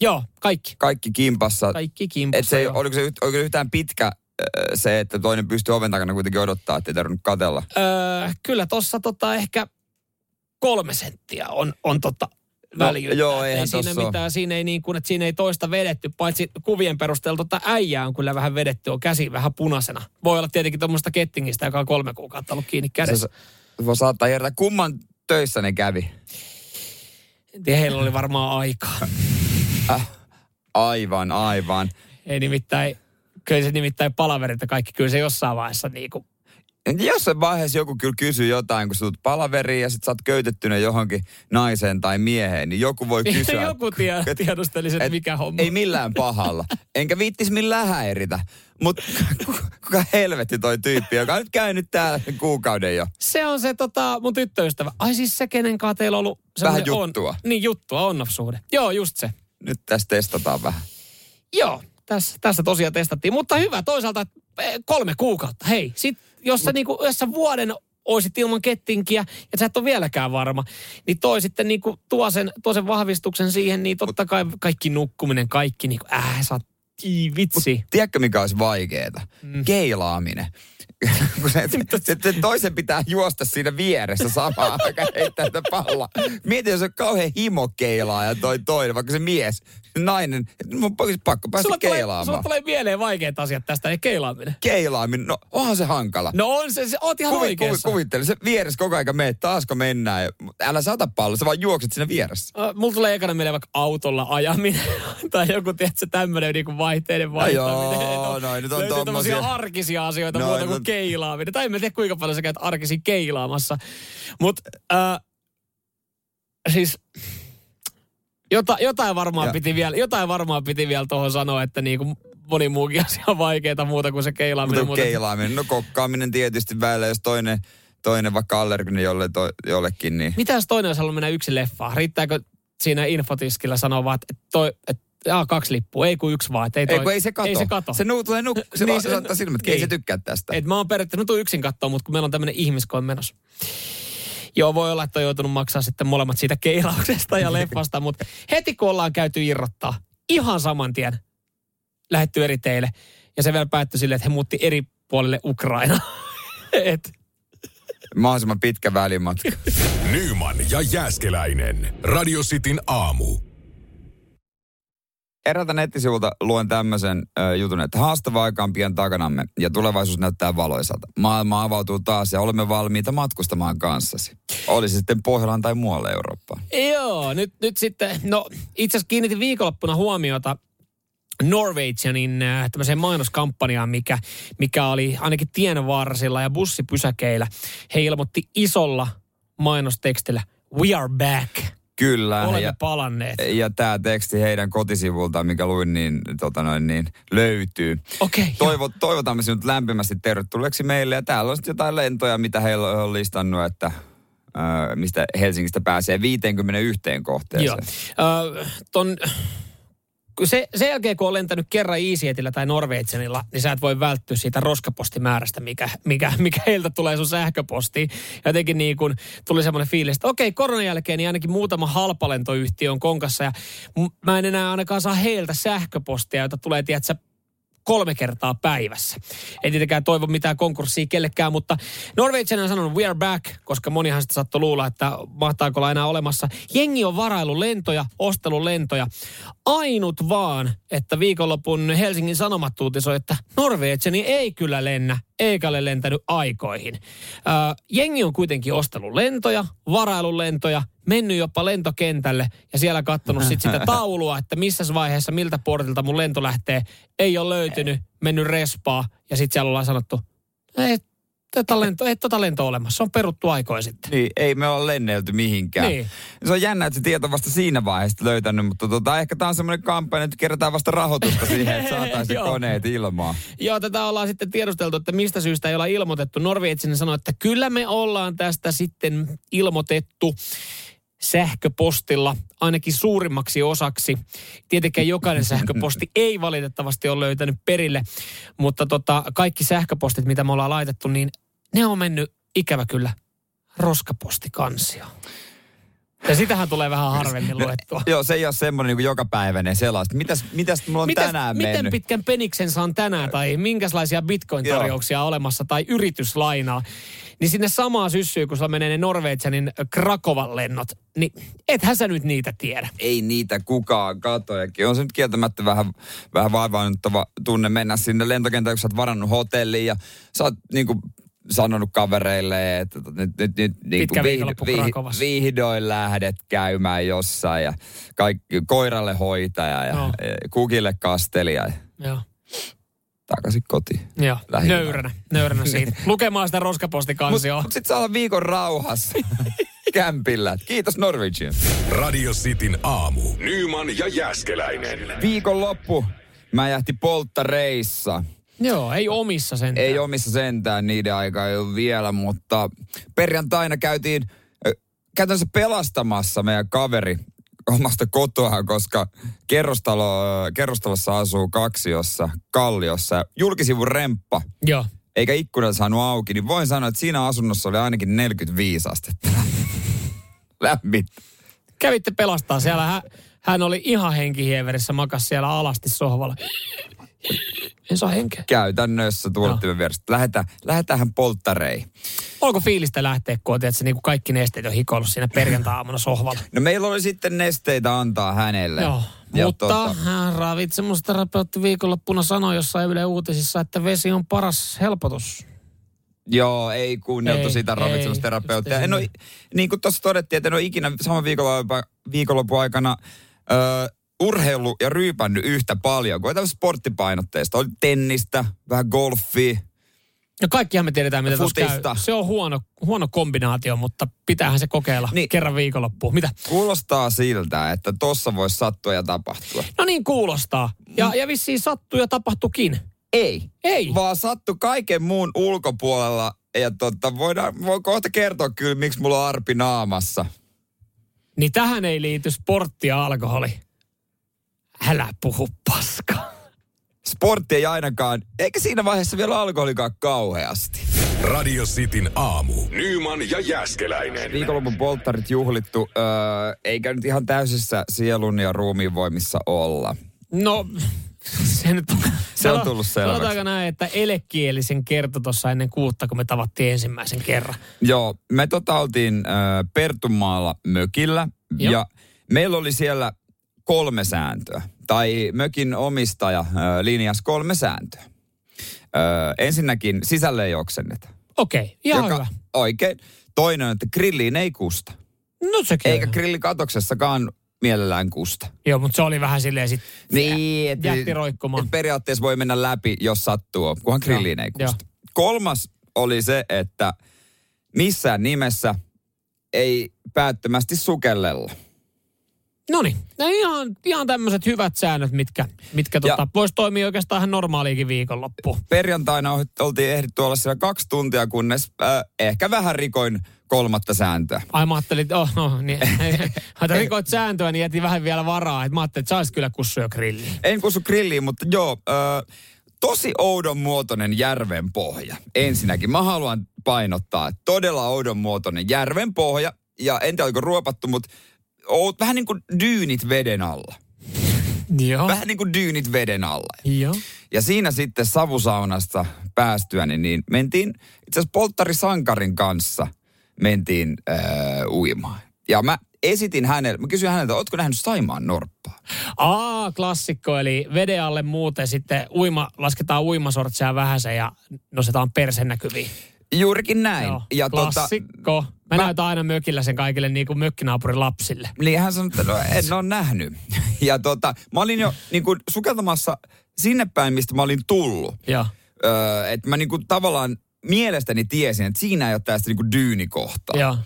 Joo, kaikki. kaikki kimpassa. Kaikki kimpussa. Et se, joo. oliko, se, oliko yhtään pitkä se, että toinen pystyy oven takana kuitenkin odottaa, että ei tarvinnut katella? Öö, kyllä tuossa tota ehkä kolme senttiä on, on tota väljyyttä. joo, Että eihän ei siinä tossa mitään, siinä ei niin kuin, että siinä ei toista vedetty, paitsi kuvien perusteella tota äijää on kyllä vähän vedetty, on käsi vähän punaisena. Voi olla tietenkin tuommoista kettingistä, joka on kolme kuukautta ollut kiinni kädessä. se voi saattaa herätä. Kumman töissä ne kävi? En heillä oli varmaan aikaa. <laughs> Aivan, aivan. Ei nimittäin, kyllä se nimittäin palaverit ja kaikki, kyllä se jossain vaiheessa niin kuin, Jossain vaiheessa joku kyllä kysyy jotain, kun sä tulet palaveriin ja sit sä oot köytettynä johonkin naiseen tai mieheen, niin joku voi <laughs> kysyä. joku tie, et- tiedostelisi, että et mikä homma. Ei millään pahalla. Enkä viittis millään häiritä. Mutta <laughs> kuka helvetti toi tyyppi, joka on nyt käynyt täällä kuukauden jo. Se on se tota, mun tyttöystävä. Ai siis se, kenen kanssa teillä on ollut Vähän juttua. On, niin, juttua, on-off-suhde. Joo, just se. Nyt tässä testataan vähän. Joo, tässä, tässä tosiaan testattiin. Mutta hyvä toisaalta, eh, kolme kuukautta. Hei, sit, jos, sä, niinku, jos sä vuoden oisit ilman kettinkiä ja sä et ole vieläkään varma, niin toi sitten niinku tuo, sen, tuo sen vahvistuksen siihen, niin totta kai kaikki nukkuminen, kaikki niinku, äh, sä oot, ii, vitsi. Tiedätkö, mikä olisi vaikeeta? Mm. Keilaaminen. <laughs> Kun <laughs> se, se, se, toisen pitää juosta siinä vieressä samaan aikaan heittää sitä palloa. Mieti, jos on kauhean himo keilaa ja toi toinen, vaikka se mies, nainen, mun olisi pakko päästä Sulla tulee, keilaamaan. sulla tulee mieleen vaikeat asiat tästä, ei keilaaminen. Keilaaminen, no onhan se hankala. No on se, se oot ihan Kuvi, kuvi, oikeassa. kuvittele, se vieressä koko aika meet, taasko mennään. Ja, älä saata palloa, sä vaan juokset siinä vieressä. Äh, Mulla tulee ekana mieleen vaikka autolla ajaminen <laughs> tai joku, tiedätkö, tämmöinen niinku vaihteiden vaihtaminen. joo, Et noin, nyt on tommosia. arkisia asioita Noin, muuta kuin no- keilaaminen. Tai en tiedä, kuinka paljon sä käyt arkisin keilaamassa. Mutta äh, siis jota, jotain, varmaan Ja- piti vielä, jotain varmaan piti vielä tuohon sanoa, että niinku moni muukin asia on vaikeaa muuta kuin se keilaaminen. Mutta keilaaminen, no kokkaaminen tietysti välillä, jos toinen, toinen vaikka allerginen jolle, to, jollekin, niin... Mitä jos toinen olisi halunnut mennä yksi leffaan? Riittääkö siinä infotiskillä sanoa vaan, että toi, että jaa, kaksi lippua, ei kun yksi vaan. Ei, toi, Ei, kun ei se kato. Ei se kato. Se nuu tulee nuk- se, Niin niin, se- saattaa silmät, niin. ei niin. se tykkää tästä. Et mä oon periaatteessa, mä tuun yksin katsoa, mutta kun meillä on tämmöinen ihmiskoe menossa. Joo, voi olla, että on joutunut maksaa sitten molemmat siitä keilauksesta ja <laughs> leffasta, mutta heti kun ollaan käyty irrottaa, ihan saman tien lähetty eri teille. Ja se vielä päättyi silleen, että he muutti eri puolelle Ukraina. <laughs> Et, Mahdollisimman pitkä välimatka. Nyman ja Jääskeläinen. Radio Cityn aamu. Eräältä nettisivulta luen tämmöisen ö, jutun, että haastava aika on pian takanamme ja tulevaisuus näyttää valoisalta. Maailma avautuu taas ja olemme valmiita matkustamaan kanssasi. Oli se sitten Pohjolaan tai muualle Eurooppaan. joo, nyt, nyt sitten, no itse asiassa kiinnitin viikonloppuna huomiota Norwegianin äh, tämmöiseen mainoskampanjaan, mikä, mikä oli ainakin tien varsilla ja bussipysäkeillä. He ilmoitti isolla mainostekstillä, we are back. Kyllä. Olemme ja, palanneet. ja tämä teksti heidän kotisivultaan, mikä luin, niin, tota noin, niin löytyy. Okei, okay, Toivo, toivotamme sinut lämpimästi tervetulleeksi meille. Ja täällä on sitten jotain lentoja, mitä heillä on listannut, että äh, mistä Helsingistä pääsee 51 kohteeseen. Joo. Ö, ton, se, sen jälkeen, kun on lentänyt kerran EasyJetillä tai Norwegianilla, niin sä et voi välttyä siitä roskapostimäärästä, mikä, mikä, mikä heiltä tulee sun sähköpostiin. Jotenkin niin kuin tuli semmoinen fiilis, että okei, koronan jälkeen niin ainakin muutama halpalentoyhtiö on konkassa ja m- mä en enää ainakaan saa heiltä sähköpostia, jota tulee, tiedätkö, kolme kertaa päivässä. En tietenkään toivo mitään konkurssia kellekään, mutta Norwegian on sanonut we are back, koska monihan sitä saattoi luulla, että mahtaako olla enää olemassa. Jengi on varailu lentoja, ostellut lentoja. Ainut vaan, että viikonlopun Helsingin Sanomat uutisoi, että Norwegiani ei kyllä lennä, eikä ole lentänyt aikoihin. Ö, jengi on kuitenkin ostellut lentoja, varailu lentoja, mennyt jopa lentokentälle ja siellä katsonut sit sitä <laughs> taulua, että missä vaiheessa, miltä portilta mun lento lähtee. Ei ole löytynyt, mennyt respaa ja sitten siellä ollaan sanottu, ei, tätä lento, ei tota lento olemassa. Se on peruttu aikoja sitten. Niin, ei me olla lennelty mihinkään. Niin. Se on jännä, että se tieto vasta siinä vaiheessa löytänyt, mutta tota, ehkä tämä on semmoinen kampanja, että kerätään vasta rahoitusta siihen, että <laughs> saataisiin koneet ilmaan. Joo, tätä ollaan sitten tiedusteltu, että mistä syystä ei olla ilmoitettu. Norveitsinen sanoi, että kyllä me ollaan tästä sitten ilmoitettu sähköpostilla ainakin suurimmaksi osaksi. Tietenkään jokainen <laughs> sähköposti ei valitettavasti ole löytänyt perille, mutta tota, kaikki sähköpostit, mitä me ollaan laitettu, niin ne on mennyt ikävä kyllä roskapostikansioon. Ja sitähän tulee vähän harvemmin <laughs> luettua. Joo, se ei ole semmoinen niin jokapäiväinen sellaista. Mitäs, mitäs mulla on Mitäs, tänään miten mennyt? pitkän peniksen saan tänään tai minkälaisia bitcoin-tarjouksia on olemassa tai yrityslainaa, niin sinne samaa syssyy, kun sulla menee ne Norwegianin Krakovan lennot, niin ethän sä nyt niitä tiedä. ei niitä kukaan katojakin. On se nyt kieltämättä vähän, vähän vaivaannuttava tunne mennä sinne lentokentälle, kun sä oot varannut hotelliin ja sä oot niinku sanonut kavereille, että tota, nyt, nyt, nyt niin viikonloppu Krakovassa. vihdoin lähdet käymään jossain ja kaikki, koiralle hoitaja ja, Joo. ja kukille kastelija ja Joo. takaisin kotiin. Joo, Lähinnä. nöyränä, nöyränä siitä. <laughs> Lukemaan sitä roskapostikansioa. Mutta sit saa olla viikon rauhassa <laughs> kämpillä. Kiitos Norwegian. Radio Cityn aamu. Nyman ja Jäskeläinen. Viikonloppu mä jähti polttareissa. Joo, ei omissa sen. Ei omissa sentään, niiden aika ei ole vielä, mutta perjantaina käytiin käytännössä pelastamassa meidän kaveri omasta kotoa, koska kerrostalo, kerrostalossa asuu kaksiossa, kalliossa, julkisivun remppa, Joo. eikä ikkuna saanut auki, niin voin sanoa, että siinä asunnossa oli ainakin 45 astetta. <laughs> Lämmin. Kävitte pelastaa siellä. Hän, hän oli ihan henkihieverissä, makas siellä alasti sohvalla. En saa henkeä. Käytännössä tuulettimen vieressä. Lähetään, lähetäänhän polttareihin. Onko fiilistä lähteä, kun oot, että niin kuin kaikki nesteet on hikoillut siinä perjantai-aamuna sohvalla? No meillä oli sitten nesteitä antaa hänelle. Joo, Ja mutta hän ravitsemusterapeutti viikonloppuna sanoi jossain Yle Uutisissa, että vesi on paras helpotus. Joo, ei kuunneltu Ei, sitä ravitsemusterapeuttia. just En ole, niin kuin tuossa todettiin, että en ole ikinä saman viikonlopun, viikonlopun aikana ö, urheilu ja ryypännyt yhtä paljon kuin tämmöistä sporttipainotteista. Oli tennistä, vähän golfia. No kaikkihan me tiedetään, mitä tuossa käy. Se on huono, huono kombinaatio, mutta pitäähän se kokeilla Niin. niin. kerran viikonloppuun. Mitä? Kuulostaa siltä, että tossa voisi sattua ja tapahtua. No niin kuulostaa. Ja, ja vissiin sattuu ja tapahtukin. Ei. Ei. Vaan sattu kaiken muun ulkopuolella. Ja tota, voidaan, voin kohta kertoa kyllä, miksi mulla on arpi naamassa. Niin tähän ei liity sportti ja alkoholi. Älä puhu paskaa. Sportti ei ainakaan, eikä siinä vaiheessa vielä alkoholikaan kauheasti. Radio Cityn aamu. Nyman ja Jäskeläinen. Viikonlopun polttarit juhlittu, öö, eikä nyt ihan täysissä sielun ja ruumiin voimissa olla. No, se nyt Se on tullut selväksi. Sanotaanko näin, että elekielisen kertoi tuossa ennen kuutta, kun me tavattiin ensimmäisen kerran. Joo, me tota oltiin öö, Pertunmaalla mökillä Joo. ja meillä oli siellä kolme sääntöä. Tai mökin omistaja linjasi kolme sääntöä. Öö, ensinnäkin sisälle ei oksenneta. Okei, ihan joka, hyvä. Oikein. Toinen on, että grilliin ei kusta. No sekin Eikä grillikatoksessakaan mielellään kusta. Joo, mutta se oli vähän silleen sit Niin, että jätti roikkumaan. et periaatteessa voi mennä läpi, jos sattuu, kunhan grilliin ei Joo. kusta. Kolmas oli se, että missään nimessä ei päättömästi sukellella. No niin, ihan, ihan tämmöiset hyvät säännöt, mitkä, mitkä Ja- tota, voisi toimia oikeastaan ihan normaaliikin viikonloppu. Perjantaina oltiin ehditty olla siellä kaksi tuntia, kunnes äh, ehkä vähän rikoin kolmatta sääntöä. Ai mä ajattelin, että oh, no, niin, <laughs> että rikoit sääntöä, niin jätin vähän vielä varaa. Et mä ajattelin, että saisit kyllä kussuja grilliin. En kusu grilliin, mutta joo, äh, tosi oudon muotoinen järven pohja. Ensinnäkin mä haluan painottaa, että todella oudon muotoinen järven pohja. Ja en tiedä, oliko ruopattu, mutta ou- vähän niin kuin dyynit veden alla. Joo. Vähän niin kuin dyynit veden alla. Joo. Ja siinä sitten savusaunasta päästyäni, niin mentiin itse asiassa Polttari Sankarin kanssa mentiin äh, uimaan. Ja mä esitin hänelle, mä kysyin häneltä, ootko nähnyt Saimaan norppaa? Aa, klassikko, eli veden alle muuten sitten uima, lasketaan uimasortseja vähäsen ja nostetaan persen näkyviin. Juurikin näin. Joo, ja tota, klassikko. Mä, mä- mä näytän aina mökillä sen kaikille niin kuin mökkinaapurin lapsille. niin hän sanoi, että no, en ole nähnyt. <laughs> Ja tota, mä olin jo niin kuin sukeltamassa sinne päin, mistä mä olin tullut. Joo. Öö, että mä niin kuin tavallaan mielestäni tiesin, että siinä ei ole tästä niinku dyynikohtaa. Joo.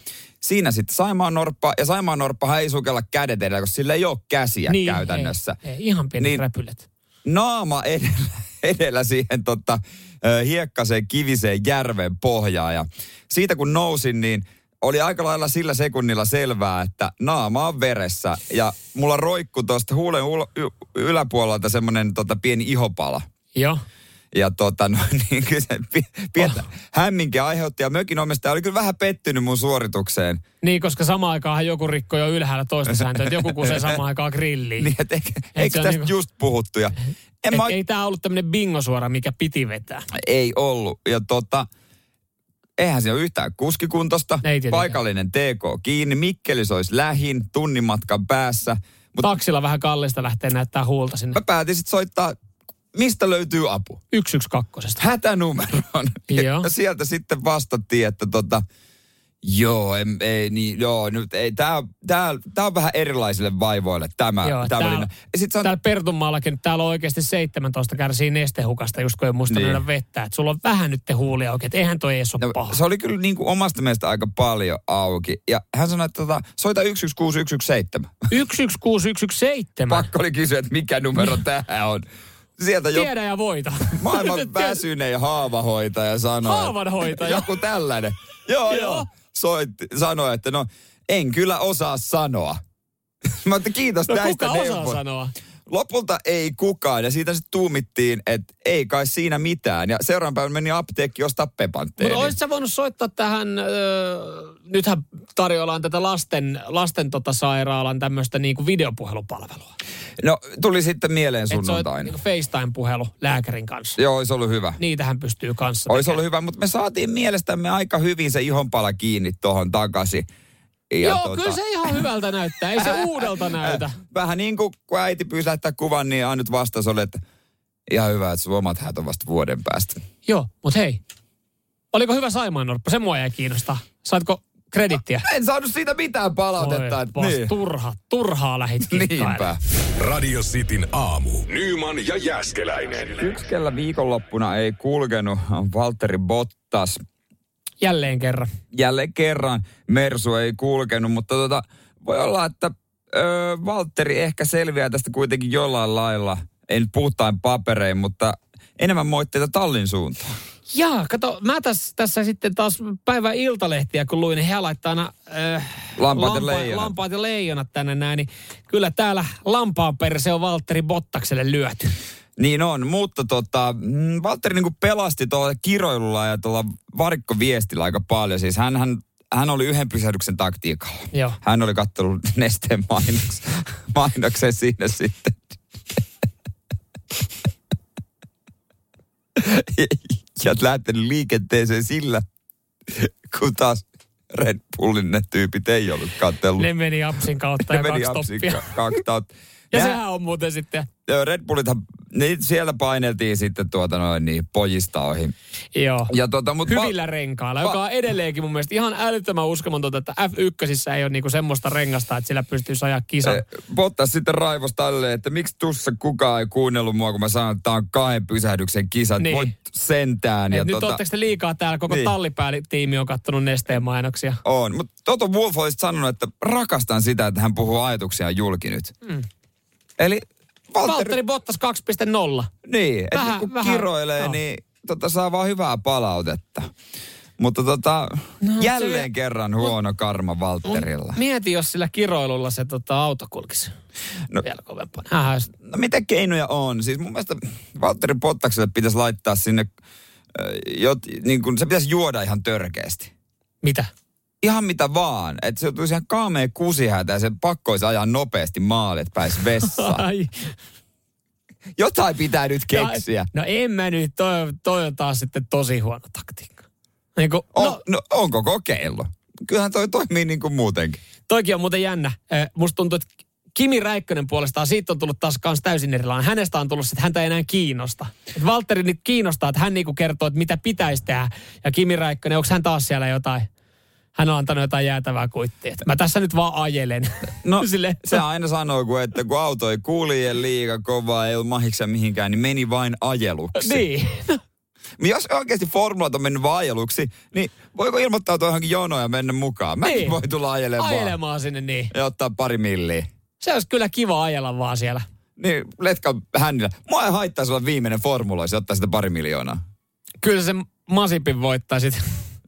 Siinä sitten Saimaan Norppa, ja Saimaan Norppa ei sukella kädet edellä, koska sillä ei ole käsiä Niin, käytännössä. Ei, ei, ihan pienet Niin- niin. räpylät. Naama edellä, <laughs> edellä siihen tota, hiekkaseen kiviseen järven pohjaan. Ja siitä kun nousin, niin oli aika lailla sillä sekunnilla selvää, että naama on veressä. Ja mulla roikku tuosta huulen ul- y- yläpuolelta semmoinen tota, pieni ihopala. Joo. Ja tota, no, <laughs> niin kyllä se pi- pientä Oh. hämminkiä aiheutti. Ja mökin omistaja oli kyllä vähän pettynyt mun suoritukseen. Niin, koska samaan aikaan joku rikko jo ylhäällä toista sääntöä, että joku kusee <laughs> samaan aikaan grilliin. Niin, että eikö, eikö tästä niinku- just puhuttu? Ja en Et mä, Ei tämä ollut tämmöinen bingosuora, mikä piti vetää. ei ollut. Ja tota, eihän se ole yhtään kuskikuntosta. Ei tietenkään. Paikallinen TK kiinni. Mikkeli olisi lähin, tunnin matkan päässä. Mutta Taksilla vähän kallista lähtee näyttää huulta sinne. mä päätin sitten soittaa, mistä löytyy apu. 112. Hätänumeroon. Joo. ja sieltä sitten vastattiin, että tota, joo, em, ei, niin, joo, nyt ei, tää, tää, tää on vähän erilaisille vaivoille tämä, Joo, tämä täällä-. Ja sit on, Täällä Pertunmaallakin täällä on oikeasti 17 kärsii nestehukasta, just kun ei muista Niin. niin. vettä. Et sulla on vähän nyt te huulia oikein, että eihän toi edes ole no, paha. se oli kyllä niin kuin omasta mielestä aika paljon auki. Ja hän sanoi, että tota, soita 116117. 116117. Pakko oli kysyä, että mikä numero tämä on. Sieltä jo Tiedä ja voita. maailman <laughs> väsynein haavahoitaja sanoi. Haavanhoitaja. Joku tällainen. joo, joo. Joo. Soitti, sanoi, että no en kyllä osaa sanoa. <laughs> Mä otin kiitos No näistä kuka osaa neuvoista. sanoa? Lopulta ei kukaan ja siitä sitten tuumittiin, että ei kai siinä mitään. Ja seuraavan päivän meni apteekki ostaa pepantteeni. Mutta olisit sä voinut soittaa tähän, öö, nythän tarjoillaan tätä lasten, lasten tota sairaalan tämmöistä niinku videopuhelupalvelua. No tuli sitten mieleen sunnuntaina. niinku FaceTime-puhelu lääkärin kanssa. Joo, olisi ollut hyvä. Niitähän pystyy kanssa Olisi ollut hyvä, mutta me saatiin mielestämme aika hyvin se ihonpala kiinni tuohon takaisin. Ja tota- Joo, kyllä se ihan hyvältä näyttää. Ei se <laughs> uudelta näytä. Vähän niin kuin kun äiti pyysi lähettää kuvan, niin ainut vastaus oli, että ihan hyvä, että sun omat häät on vasta vuoden päästä. Joo, mutta hei. Oliko hyvä Saimaan Norppa? Se mua jäi kiinnostaa. Saatko kredittiä? En saanut siitä mitään palautetta. Voi, että vas, niin. turha, turhaa lähit. <laughs> Niinpä. Radio Cityn aamu. Nyman ja Jäskeläinen. Yksi, kellä viikonloppuna ei kulkenut, on Valtteri Bottas. Jälleen kerran. Jälleen kerran Mersu ei kulkenut, mutta tota, voi olla, että ö, Valtteri ehkä selviää tästä kuitenkin jollain lailla. Ei nyt puhutaan paperein, mutta enemmän moitteita tallin suuntaan. Jaa, kato, mä tässä, tässä sitten taas päivän iltalehtiä, kun luin, niin he laittaa aina äh, Lampaat ja leijonat. lampaat ja leijonat tänne näin, niin kyllä täällä lampaan perse on Valtteri Bottakselle lyöty. Niin on, mutta tota, mm, Valtteri niin pelasti tuolla kiroilulla ja tuolla varikkoviestillä aika paljon. Siis hän, hän, hän oli yhden pysähdyksen taktiikalla. Joo. Hän oli kattonut <laughs> nesteen mainoks, mainoksen siinä sitten. <laughs> ja lähtenyt liikenteeseen sillä, kun taas Red Bullin ne tyypit ei ollut kattellut. Ne meni apsin kautta ja kaksi apsin toppia. ka- kaksi tautta. Ja Nehän- sehän on muuten sitten, Joo, Red Bullithan, niin siellä paineltiin sitten tuota noin niin pojista ohi. joo. Ja tota, mut Hyvillä renkailla, joka on edelleenkin mun mielestä ihan älyttömän uskomatonta, että F1 ei ole niinku semmoista rengasta, että sillä pystyy ajaa kisan. Eh, Bottas sitten raivosi tälle, että miksi tuossa kukaan ei kuunnellut mua, kun mä sanoin, että tämä on kahden pysähdyksen kisa. Niin. Voit sentään. Et Ja nyt ootteko te liikaa täällä, koko Niin. tallipäälitiimi on kattonut nesteen mainoksia. on. Mutta Toto Wolf olisi sanonut, että rakastan sitä, että hän puhuu ajatuksiaan julki nyt. Mm. Eli Valtteri, Valtteri Bottas 2.0. niin, että Vähän- kun vähän, kiroilee, joo. niin tota, saa vaan hyvää palautetta. Mutta tota, no, jälleen se- kerran huono karma Valtterilla. Mieti, jos sillä kiroilulla se tota, auto kulkisi No- no. vielä kovempana. Hähä, No mitä keinoja on? Siis mun mielestä Valtteri Pottakselle pitäisi laittaa sinne, äh, jot, niin kun, se pitäisi juoda ihan törkeästi. mitä? Ihan mitä vaan. Että se tulisi ihan kaamea kusihätä ja se pakko olisi ajaa nopeasti maalle, että pääsi vessaan. Ai. Jotain pitää nyt keksiä. No en mä nyt, toi, toi on taas sitten tosi huono taktiikka. Niin kun, On, no, no, no, onko kokeillut? Kyllähän toi toimii niin kuin muutenkin. toikin on muuten jännä. Eh, Musta tuntuu, että Kimi Räikkönen puolestaan, siitä on tullut taas kans täysin erilainen. Hänestä on tullut, että häntä ei enää kiinnosta. Et Valtteri nyt kiinnostaa, että hän niinku kertoo, että mitä pitäisi tehdä. Ja Kimi Räikkönen, onko hän taas siellä jotain? Hän on antanut jotain jäätävää kuittia. Mä tässä nyt vaan ajelen. No <laughs> Sille, se aina sanoo, kun, että kun auto ei kulje liiga kovaa, ei ole mahiksia mihinkään, niin meni vain ajeluksi. Niin. <laughs> Jos oikeasti formulat on mennyt vaan ajeluksi, niin voiko ilmoittautua johonkin jonoon ja mennä mukaan? Mäkin Niin. voi tulla ajelemaan. Ajelemaan sinne niin. Ja ottaa pari milliä. Se olisi kyllä kiva ajella vaan siellä. Niin, letka hännillä. Mua ei haittaisi olla viimeinen formula, jos ottaa sitä pari miljoonaa. Kyllä se Masipin voittaisit. <laughs>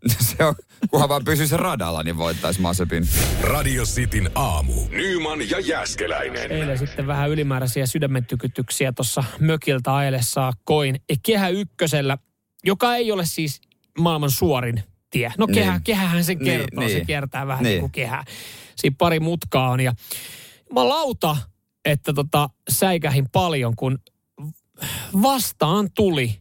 <laughs> Se on, kunhan vaan pysyisi radalla, niin voittaisi Masepin. Radio Cityn aamu. Nyman ja Jäskeläinen. Eilen sitten vähän ylimääräisiä sydämentykytyksiä tuossa mökiltä ajelessa koin Kehä Ykkösellä, joka ei ole siis maailman suorin tie. No kehä, Niin. kehähän sen Niin, kertoo, se niin. kiertää vähän niin. Niin. kuin kehä. Siinä pari mutkaa on ja mä lauta, että tota, säikähin paljon, kun vastaan tuli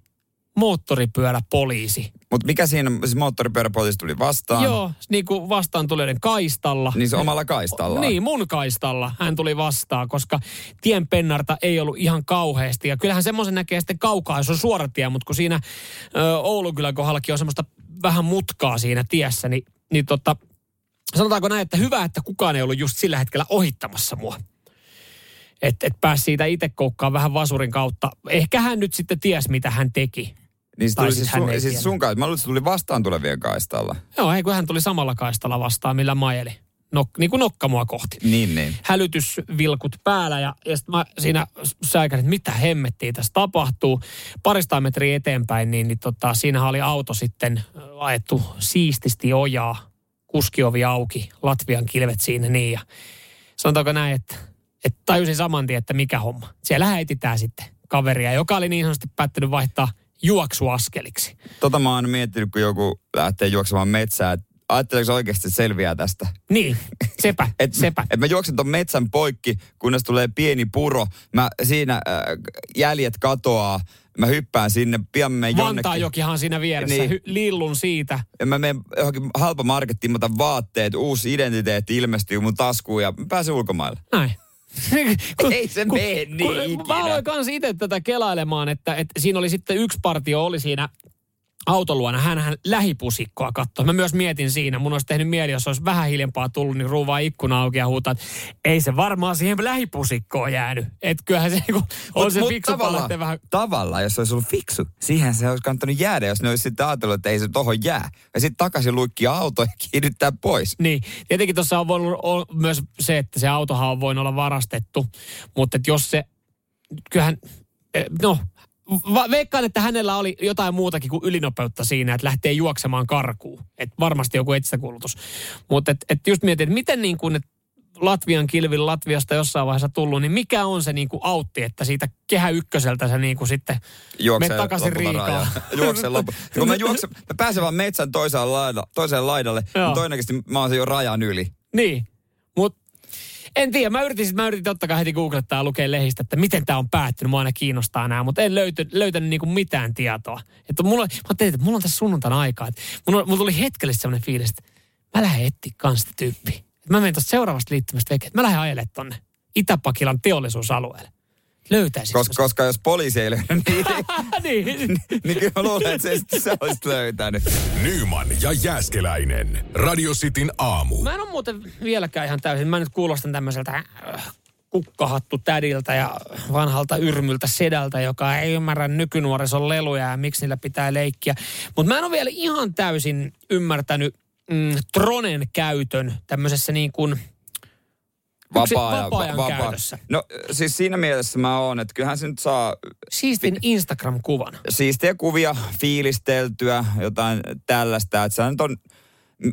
moottoripyöräpoliisi. Mutta mikä siinä, siis moottoripyöräpoliisi tuli vastaan. Joo, niin kuin vastaan tulijoiden kaistalla. Niin se omalla kaistallaan. Niin, mun kaistalla hän tuli vastaan, koska tien pennarta ei ollut ihan kauheasti. Ja kyllähän semmoisen näkee sitten kaukaa, jos on suora tie, mutta kun siinä ö, Oulunkylän kohdallakin on semmoista vähän mutkaa siinä tiessä, niin, niin tota, sanotaanko näin, että hyvä, että kukaan ei ollut just sillä hetkellä ohittamassa mua. Että et pääsi siitä itse koukkaan vähän vasurin kautta. Ehkä hän nyt sitten ties, mitä hän teki. Niin se tuli siis siis, hän sun, ei siis sun kaista. Mä luulen, että se tuli vastaan tulevien kaistalla. Joo, ei kun hän tuli samalla kaistalla vastaan, millä majeli. Nok, niin kuin nokka mua kohti. Niin, niin. hälytysvilkut päällä ja, ja sitten mä siinä säikärin, että mitä hemmettiä tässä tapahtuu. Parista metriä eteenpäin, niin, niin tota, siinä oli auto sitten ajettu siististi ojaa, kuskiovi auki, Latvian kilvet siinä niin ja sanotaanko näin, että, että tajusin saman tien, että mikä homma. Siellä etsitään sitten kaveria, joka oli niin sanotusti päättänyt vaihtaa juoksuaskeliksi. Tota mä oon miettinyt, kun joku lähtee juoksemaan metsään, että ajatteleeko oikeasti, selviää tästä? Niin, sepä, <laughs> Et, sepä. et mä juoksen ton metsän poikki, kunnes tulee pieni puro. Mä siinä äh, jäljet katoaa. Mä hyppään sinne, pian menen jonnekin. Vantaajokihan siinä vieressä, Niin. niin. lillun siitä. Ja mä menen johonkin halpa markettiin, mä otan vaatteet, uusi identiteetti ilmestyy mun taskuun ja mä pääsen ulkomaille. Näin. Ei se mene niin ikinä. Mä aloin kans itse tätä kelailemaan, että, että siinä oli sitten yksi partio oli siinä autoluona, hän, hän lähipusikkoa katsoi. Mä myös mietin siinä, mun olisi tehnyt mieli, jos olisi vähän hiljempaa tullut, niin ruuvaa ikkuna auki ja huutaa, että ei se varmaan siihen lähipusikkoon jäänyt. Että kyllähän se niinku, on se fiksu tavallaan, vähän... tavallaan, jos se olisi ollut fiksu, siihen se olisi kannattanut jäädä, jos ne olisi sitten ajatellut, että ei se tohon jää. Ja sitten takaisin luikkia auto ja kiinnittää pois. Niin, tietenkin tuossa on voinut olla myös se, että se autohan on voinut olla varastettu, mutta että jos se, kyllähän, eh, no, va- veikkaan, että hänellä oli jotain muutakin kuin ylinopeutta siinä, että lähtee juoksemaan karkuun. Että varmasti joku etsäkulutus. Mutta et, et just mietin, että miten niin kuin, että Latvian kilvin Latviasta jossain vaiheessa tullut, niin mikä on se niin kuin autti, että siitä kehä ykköseltä se niin kuin sitten Juoksee Mene takaisin Riikaan. <laughs> Juoksee loppu. Kun mä, juoksen, mä pääsen vaan metsän toiseen, laida, toiseen laidalle, Joo. niin todennäköisesti mä oon sen jo rajan yli. Niin, mutta en tiedä. Mä yritin, mä yritin totta kai heti googlettaa ja lukea lehdistä, että miten tämä on päättynyt. Mua aina kiinnostaa nämä, mutta en löyty, löytänyt niinku mitään tietoa. Että mulla, mä ajattelin, että mulla on tässä sunnuntaina aikaa. Että mulla, mulla tuli hetkellisesti sellainen fiilis, että mä lähden etsiä kans sitä tyyppiä. Mä menen tuosta seuraavasta liittymästä veke, mä lähden ajelemaan tonne Itä-Pakilan teollisuusalueelle. Löytäisikö Koska, koska jos poliisi ei löydä <laughs> niitä, niin. niin kyllä mä luulen, että se, sä olisit löytänyt. Nyman ja Jäskeläinen. Radio Cityn aamu. Mä en ole muuten vieläkään ihan täysin. Mä nyt kuulostan tämmöiseltä äh, kukkahattu tädiltä ja vanhalta yrmyltä sedältä, joka ei ymmärrä nykynuorison leluja ja miksi niillä pitää leikkiä. Mutta mä en ole vielä ihan täysin ymmärtänyt mm, Tronen käytön tämmöisessä niin kuin, Vapaa-ajan, vapaa-ajan käytössä. No siis siinä mielessä mä oon, että kyllähän se nyt saa siistin Instagram-kuvan. siistiä kuvia, fiilisteltyä, jotain tällaista. Että se nyt on,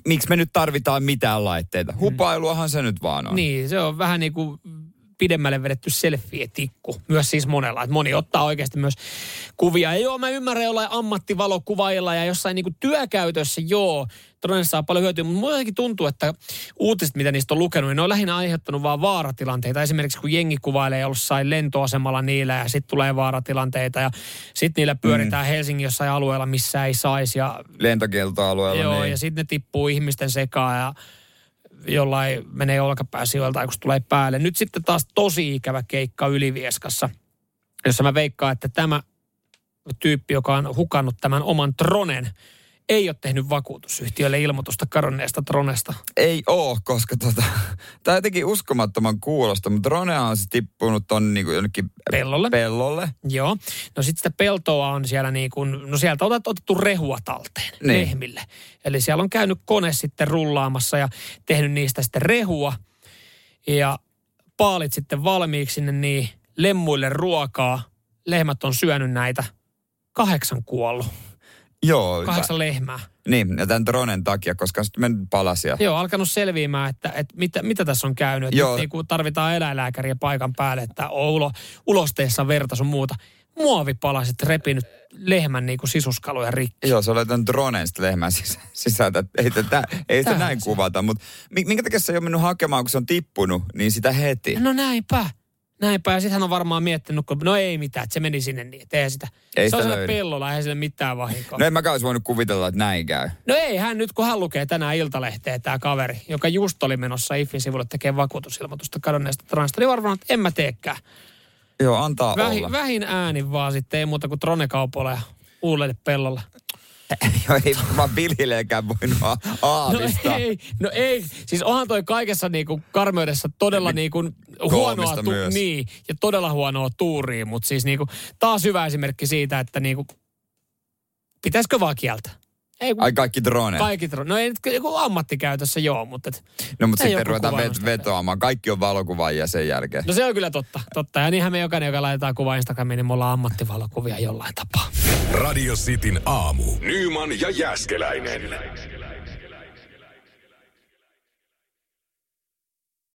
miksi me nyt tarvitaan mitään laitteita? Hupailuahan se nyt vaan on. Niin, se on vähän niin kuin pidemmälle vedetty selfie-tikku. Myös siis monella. Että moni ottaa oikeasti myös kuvia. Ja joo, mä ymmärrän jollain ammattivalokuvailla ja jossain niin kuin työkäytössä, joo, todennäköisesti saa paljon hyötyä, mutta mulla jotenkin tuntuu, että uutiset, mitä niistä on lukenut, niin ne on lähinnä aiheuttanut vaan vaaratilanteita. Esimerkiksi kun jengi kuvailee jossain lentoasemalla niillä ja sitten tulee vaaratilanteita ja sitten niillä pyöritään mm. Helsingin jossain alueella, missä ei saisi ja Lentokieltoalueella. Joo, niin. ja sitten ne tippuu ihmisten sekaan ja jollain menee olkapääsijoilta, kun se tulee päälle. Nyt sitten taas tosi ikävä keikka Ylivieskassa, jossa mä veikkaan, että tämä tyyppi, joka on hukannut tämän oman tronen, ei ole tehnyt vakuutusyhtiölle ilmoitusta kadonneesta dronesta. Ei oo, koska tota, <laughs> tämä jotenkin uskomattoman kuulosta, mutta drone on siis tippunut ton niin kuin jonnekin Pellolle. pellolle. Joo. No sitten sitä peltoa on siellä niin kuin, no sieltä on otettu rehua talteen Niin. lehmille. Eli siellä on käynyt kone sitten rullaamassa ja tehnyt niistä sitten rehua. Ja paalit sitten valmiiksi sinne niin lemmuille ruokaa. Lehmät on syönyt näitä. Kahdeksan kuollut. Joo. Kahdeksan lehmää. Niin, ja tämän dronen takia, koska sitten mennyt palasia. Joo, alkanut selviämään, että, että mitä, mitä tässä on käynyt. Että Joo. nyt niin tarvitaan eläinlääkäriä paikan päälle, että on ulo, ulosteessa verta sun muuta. Muovipalaset repinyt lehmän niin kuin sisuskaluja rikki. Joo, se oli tämän dronen sitten lehmän sisä- sisältä. Ei, tätä, ei sitä näin se. kuvata, mutta mi- minkä takia se ei ole mennyt hakemaan, kun se on tippunut, niin sitä heti. No näinpä. Näinpä. Ja sitten hän on varmaan miettinyt, kun no ei mitään, että se meni sinne niin, että eihän sitä. Ei se on sitä siellä löydy. pellolla, eihän sille mitään vahinkoa. No en mäkään olisi voinut kuvitella, että näin käy. No ei hän nyt, kun hän lukee tänään Iltalehteä, tämä kaveri, joka just oli menossa IFin sivulle tekemään vakuutusilmoitusta kadonneesta transta, niin varmaan, että en mä teekään. Joo, antaa Vähin, olla. vähin äänin vaan sitten, ei muuta kuin tronekaupoille ja uudelle pellolle. <laughs> Joo, ei vaan Billillekään voinut a- No aavistaa. ei, no ei. Siis onhan toi kaikessa niinku karmeudessa todella niinku huonoa, tu- myös. niin, ja todella huonoa tuuria, mutta siis niinku taas hyvä esimerkki siitä, että niinku, pitäisikö vaan kieltää? Ei, kun Ai kaikki droneet. kaikki, tro- no ei nyt joku ammattikäytössä joo, mutta et, No mutta sitten ruvetaan vet- vetoamaan. Kaikki on valokuvaajia sen jälkeen. no se on kyllä totta, totta. Ja niinhän me jokainen, joka laitetaan kuva Instagramiin, niin me ollaan ammattivalokuvia jollain tapaa. Radio Cityn aamu. Nyman ja Jäskeläinen.